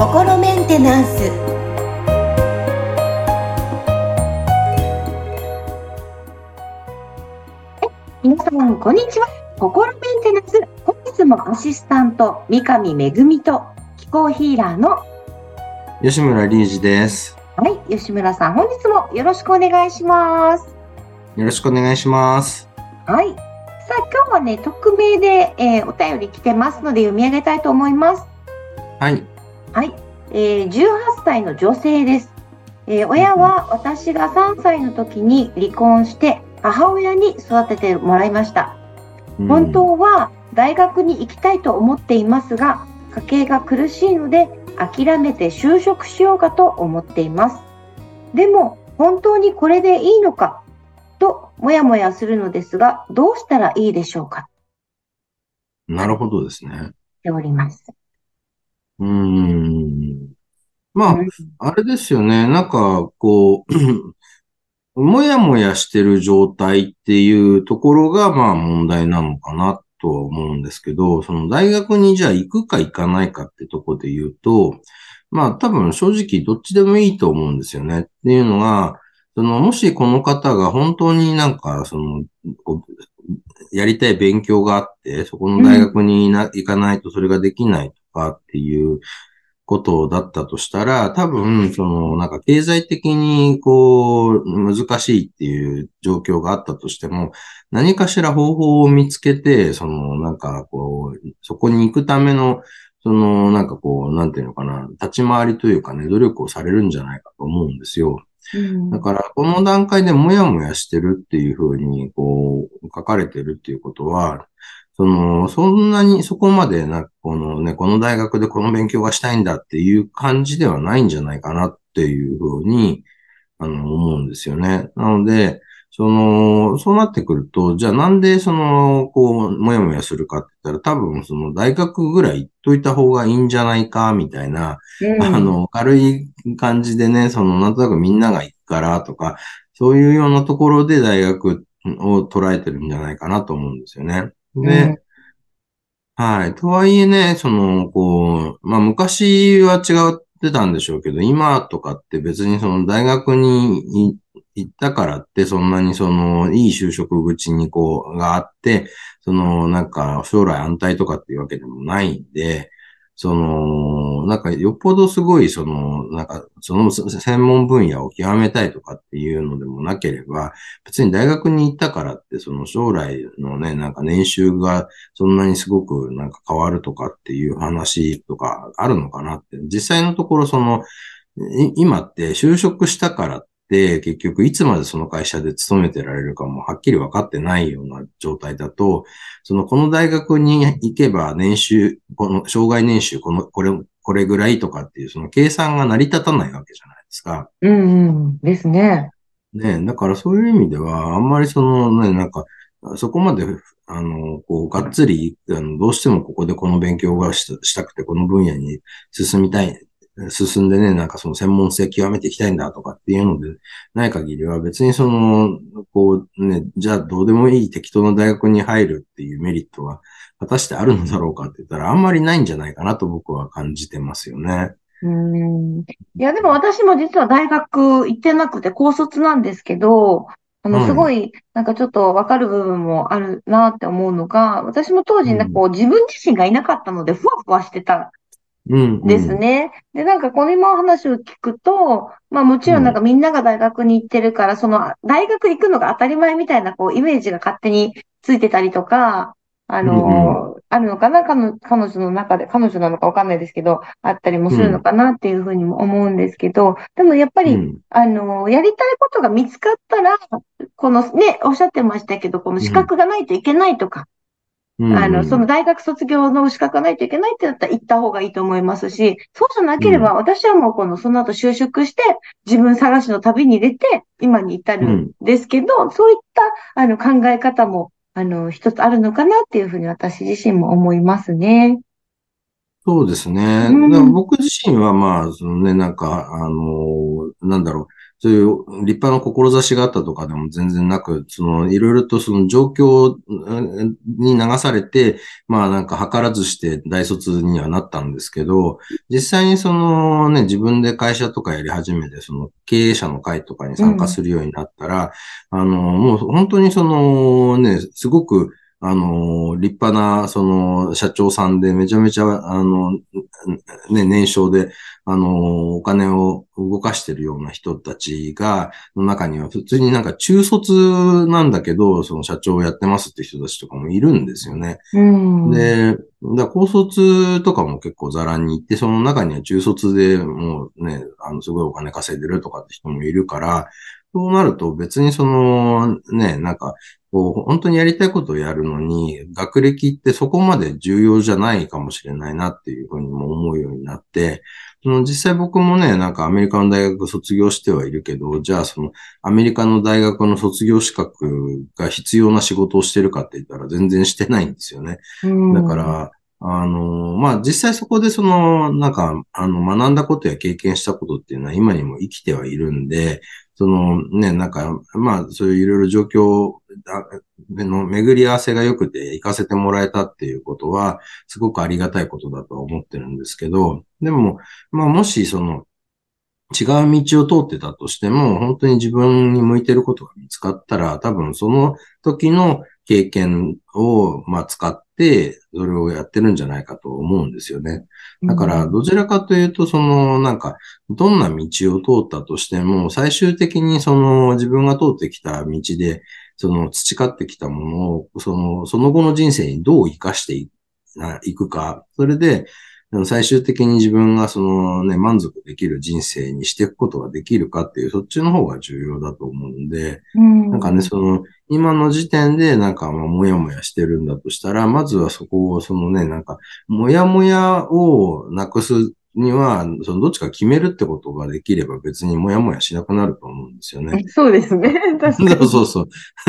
心メンテナンス皆さん、こんにちは。心メンテナンス。本日もアシスタント、三上めぐみと気候ヒーラーの、吉村隆二です。はい、吉村さん、本日もよろしくお願いします。よろしくお願いします。はい。はね、匿名で、えーお便り来てますので読み上げたいと思います。はい。はい。えー18歳の女性です。えー親は私が3歳の時に離婚して母親に育ててもらいました。うん本当は大学に行きたいと思っていますが、家計が苦しいので諦めて就職しようかと思っています。でも本当にこれでいいのかともやもやするのですが、どうしたらいいでしょうか？なるほどですね。っております。うーん。まあ、うんあれですよね。なんか、こう、もやもやしてる状態っていうところが、まあ問題なのかなとは思うんですけど、その大学にじゃあ行くか行かないかってとこで言うと、まあ多分正直どっちでもいいと思うんですよね。っていうのが、その、もしこの方が本当になんか、その、やりたい勉強があって、そこの大学にな、行かないとそれができないとかっていうことだったとしたら、多分、その、なんか経済的に、こう、難しいっていう状況があったとしても、何かしら方法を見つけて、その、なんか、こう、そこに行くための、その、なんかこう、なんていうのかな、立ち回りというかね、努力をされるんじゃないかと思うんですよ。だから、この段階でもやもやしてるっていうふうに、こう、書かれてるっていうことは、その、そんなに、そこまでな、このね、この大学でこの勉強がしたいんだっていう感じではないんじゃないかなっていうふうに、あの、思うんですよね。なので、その、そうなってくると、じゃあなんでその、こう、もやもやするかって言ったら、多分その大学ぐらい行っといた方がいいんじゃないか、みたいな、うんあの、軽い感じでね、その、なんとなくみんなが行くからとか、そういうようなところで大学を捉えてるんじゃないかなと思うんですよね。で、うんはい。とはいえね、その、こう、まあ、昔は違ってたんでしょうけど、今とかって別にその大学に行ったからって、そんなにその、いい就職口にこう、があって、その、なんか、将来安泰とかっていうわけでもないんで、その、なんか、よっぽどすごい、その、なんか、その専門分野を極めたいとかっていうのでもなければ、別に大学に行ったからって、その将来のね、なんか年収がそんなにすごくなんか変わるとかっていう話とかあるのかなって。実際のところ、その、今って就職したからって、結局いつまでその会社で勤めてられるかもはっきり分かってないような状態だと、その、この大学に行けば年収、この、障害年収、この、これ、これぐらいとかっていう、その計算が成り立たないわけじゃないですか。うんうん。ですね。ねだからそういう意味では、あんまりそのね、なんか、そこまで、あの、こう、がっつり、あの、どうしてもここでこの勉強がしたしたくて、この分野に進みたい、進んでね、なんかその専門性極めていきたいんだとかっていうのでない限りは、別にその、こうね、じゃあどうでもいい適当な大学に入るっていうメリットは、果たしてあるのだろうかって言ったら、あんまりないんじゃないかなと僕は感じてますよね。うん。いや、でも私も実は大学行ってなくて高卒なんですけど、あの、はいすごい、なんかちょっとわかる部分もあるなって思うのが、私も当時ね、うんこう自分自身がいなかったので、ふわふわしてたうん、うん。ですね。で、なんかこの今お話を聞くと、まあもちろんなんかみんなが大学に行ってるから、その大学行くのが当たり前みたいなこうイメージが勝手についてたりとか、あの、あるのかな？彼女彼女の中で、彼女なのかわかんないですけど、あったりもするのかなっていうふうにも思うんですけど、でもやっぱり、うんあの、やりたいことが見つかったら、このね、おっしゃってましたけど、この資格がないといけないとか、うんあの、その大学卒業の資格がないといけないってなったら行った方がいいと思いますし、そうじゃなければ、私はもうこの、その後就職して、自分探しの旅に出て、今に至るんですけど、そういった、あの、考え方も、あの、一つあるのかなっていうふうに私自身も思いますね。そうですね。うん。僕自身はまあ、そのね、なんか、あの、なんだろう、そういう立派な志があったとかでも全然なく、その、いろいろとその状況に流されて、まあなんか図らずして大卒にはなったんですけど、実際にそのね、自分で会社とかやり始めて、その経営者の会とかに参加するようになったら、あの、もう本当にそのね、すごくあの、立派な、その、社長さんで、めちゃめちゃ、あの、ね、年商で、あの、お金を動かしてるような人たちが、の中には、普通になんか中卒なんだけど、その社長をやってますって人たちとかもいるんですよね。うん、で、だ高卒とかも結構ザラに行って、その中には中卒でもうね、あの、すごいお金稼いでるとかって人もいるから、そうなると別にその、ね、なんか、こう、本当にやりたいことをやるのに、学歴ってそこまで重要じゃないかもしれないなっていうふうにも思うようになって、その実際僕もね、なんかアメリカの大学卒業してはいるけど、じゃあそのアメリカの大学の卒業資格が必要な仕事をしてるかって言ったら全然してないんですよね。だから、あの、まあ、実際そこでその、なんか、あの、学んだことや経験したことっていうのは今にも生きてはいるんで、そのね、なんか、まあ、そういういろいろ状況の巡り合わせが良くて行かせてもらえたっていうことは、すごくありがたいことだと思ってるんですけど、でも、まあ、もしその、違う道を通ってたとしても、本当に自分に向いてることが見つかったら、多分その時の経験を、まあ、使って、それをやってるんじゃないかと思うんですよね。だから、どちらかというと、その、なんか、どんな道を通ったとしても、最終的にその、自分が通ってきた道で、その、培ってきたものを、その、その後の人生にどう活かしていくか、それで、最終的に自分がそのね、満足できる人生にしていくことができるかっていう、そっちの方が重要だと思うんで、うん、なんかね、その、今の時点でなんかまあ、もやもやしてるんだとしたら、まずはそこを、そのね、なんか、もやもやをなくすには、そのどっちか決めるってことができれば別にもやもやしなくなると思うんですよね。そうですね。確かに。そうそうそ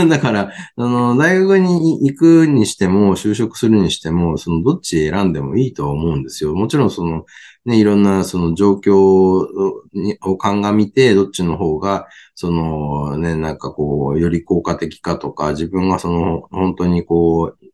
う。だから、あの、大学に行くにしても、就職するにしても、そのどっち選んでもいいとは思うんですよ。もちろんその、ね、いろんなその状況を鑑みて、どっちの方が、そのね、なんかこう、より効果的かとか、自分がその、本当にこう、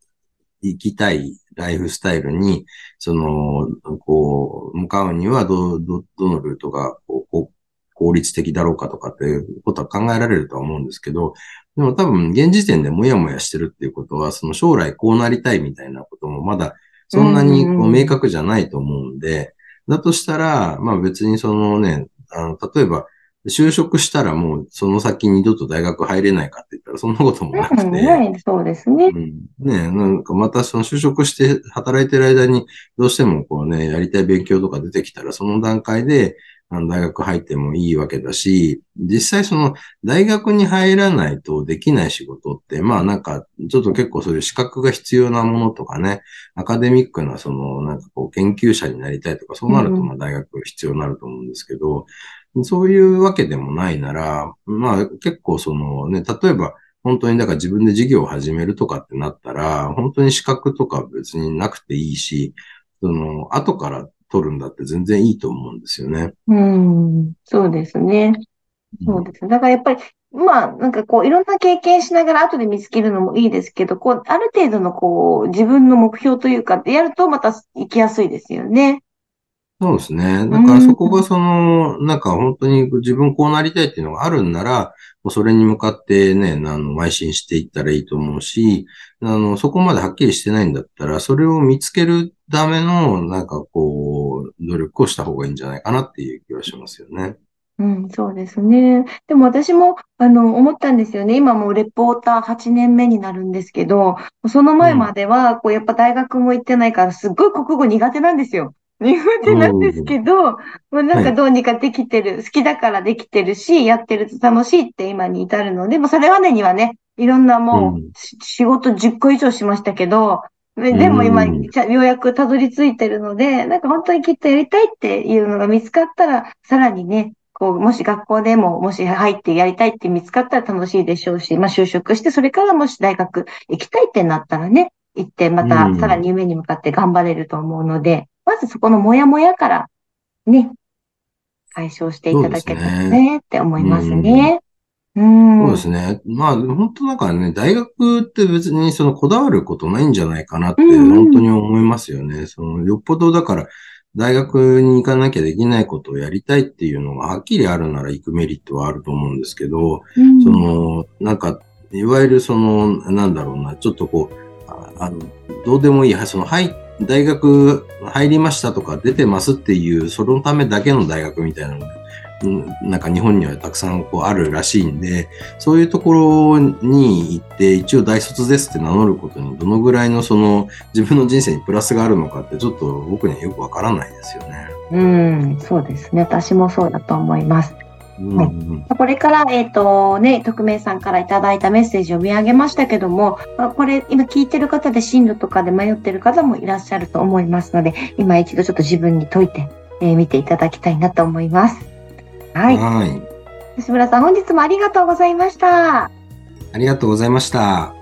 生きたいライフスタイルに、その、こう、向かうにはど、ど、どのルートがこう効率的だろうかとかっていうことは考えられるとは思うんですけど、でも多分現時点でもやもやしてるっていうことは、その将来こうなりたいみたいなこともまだそんなにこう明確じゃないと思うんで、だとしたら、まあ別にそのね、あの、例えば、就職したらもうその先二度と大学入れないかって言ったらそんなこともなくて。ない、そうですね。うん、ねなんかまたその就職して働いてる間にどうしてもこうね、やりたい勉強とか出てきたらその段階であの大学入ってもいいわけだし、実際その大学に入らないとできない仕事って、まあなんかちょっと結構そういう資格が必要なものとかね、アカデミックなそのなんかこう研究者になりたいとか、そうなるとまあ大学必要になると思うんですけど、そういうわけでもないなら、まあ結構そのね、例えば本当にだから自分で事業を始めるとかってなったら、本当に資格とか別になくていいし、その後から取るんだって全然いいと思うんですよね。うん、そうですね。そうですね。だからやっぱり、まあ、なんかこう、いろんな経験しながら後で見つけるのもいいですけど、こう、ある程度のこう、自分の目標というかってやるとまた行きやすいですよね。そうですね。だからそこがその、なんか本当に自分こうなりたいっていうのがあるんなら、もうそれに向かってね、あの、邁進していったらいいと思うし、あの、そこまではっきりしてないんだったら、それを見つけるための、なんかこう、努力をした方がいいんじゃないかなっていう気はしますよね。うん、そうですね。でも私も、あの、思ったんですよね。今もうレポーター8年目になるんですけど、その前までは、こう、やっぱ大学も行ってないから、すっごい国語苦手なんですよ。苦手なんですけど、まあ、なんかどうにかできてる、好きだからできてるし、やってると楽しいって今に至るので、もそれまでにはね、いろんなもう、仕事10個以上しましたけど、でも今、ようやくたどり着いてるので、なんか本当にきっとやりたいっていうのが見つかったら、さらにね、こう、もし学校でも、もし入ってやりたいって見つかったら楽しいでしょうし、まあ就職して、それからもし大学行きたいってなったらね、行ってまたさらに夢に向かって頑張れると思うので、まずそこのモヤモヤからね、解消していただけたらね、って思いますね。うん、そうですね。まあ、本当だからね、大学って別にそのこだわることないんじゃないかなって本当に思いますよね。うんうん、そのよっぽどだから、大学に行かなきゃできないことをやりたいっていうのがはっきりあるなら行くメリットはあると思うんですけど、うん、その、なんか、いわゆるその、なんだろうな、ちょっとこう、あの、どうでもいい、その、はい、大学入りましたとか出てますっていう、そのためだけの大学みたいなので、なんか日本にはたくさんこうあるらしいんで、そういうところに行って一応大卒ですって名乗ることにどのぐらいのその自分の人生にプラスがあるのかってちょっと僕にはよくわからないですよね。うん、そうですね。私もそうだと思います。はい、これから、えっ、ー、とね、匿名さんからいただいたメッセージを見上げましたけども、これ今聞いてる方で進路とかで迷ってる方もいらっしゃると思いますので、今一度ちょっと自分に解いて、えー、見ていただきたいなと思います。はい。はい。吉村さん、本日もありがとうございました。ありがとうございました。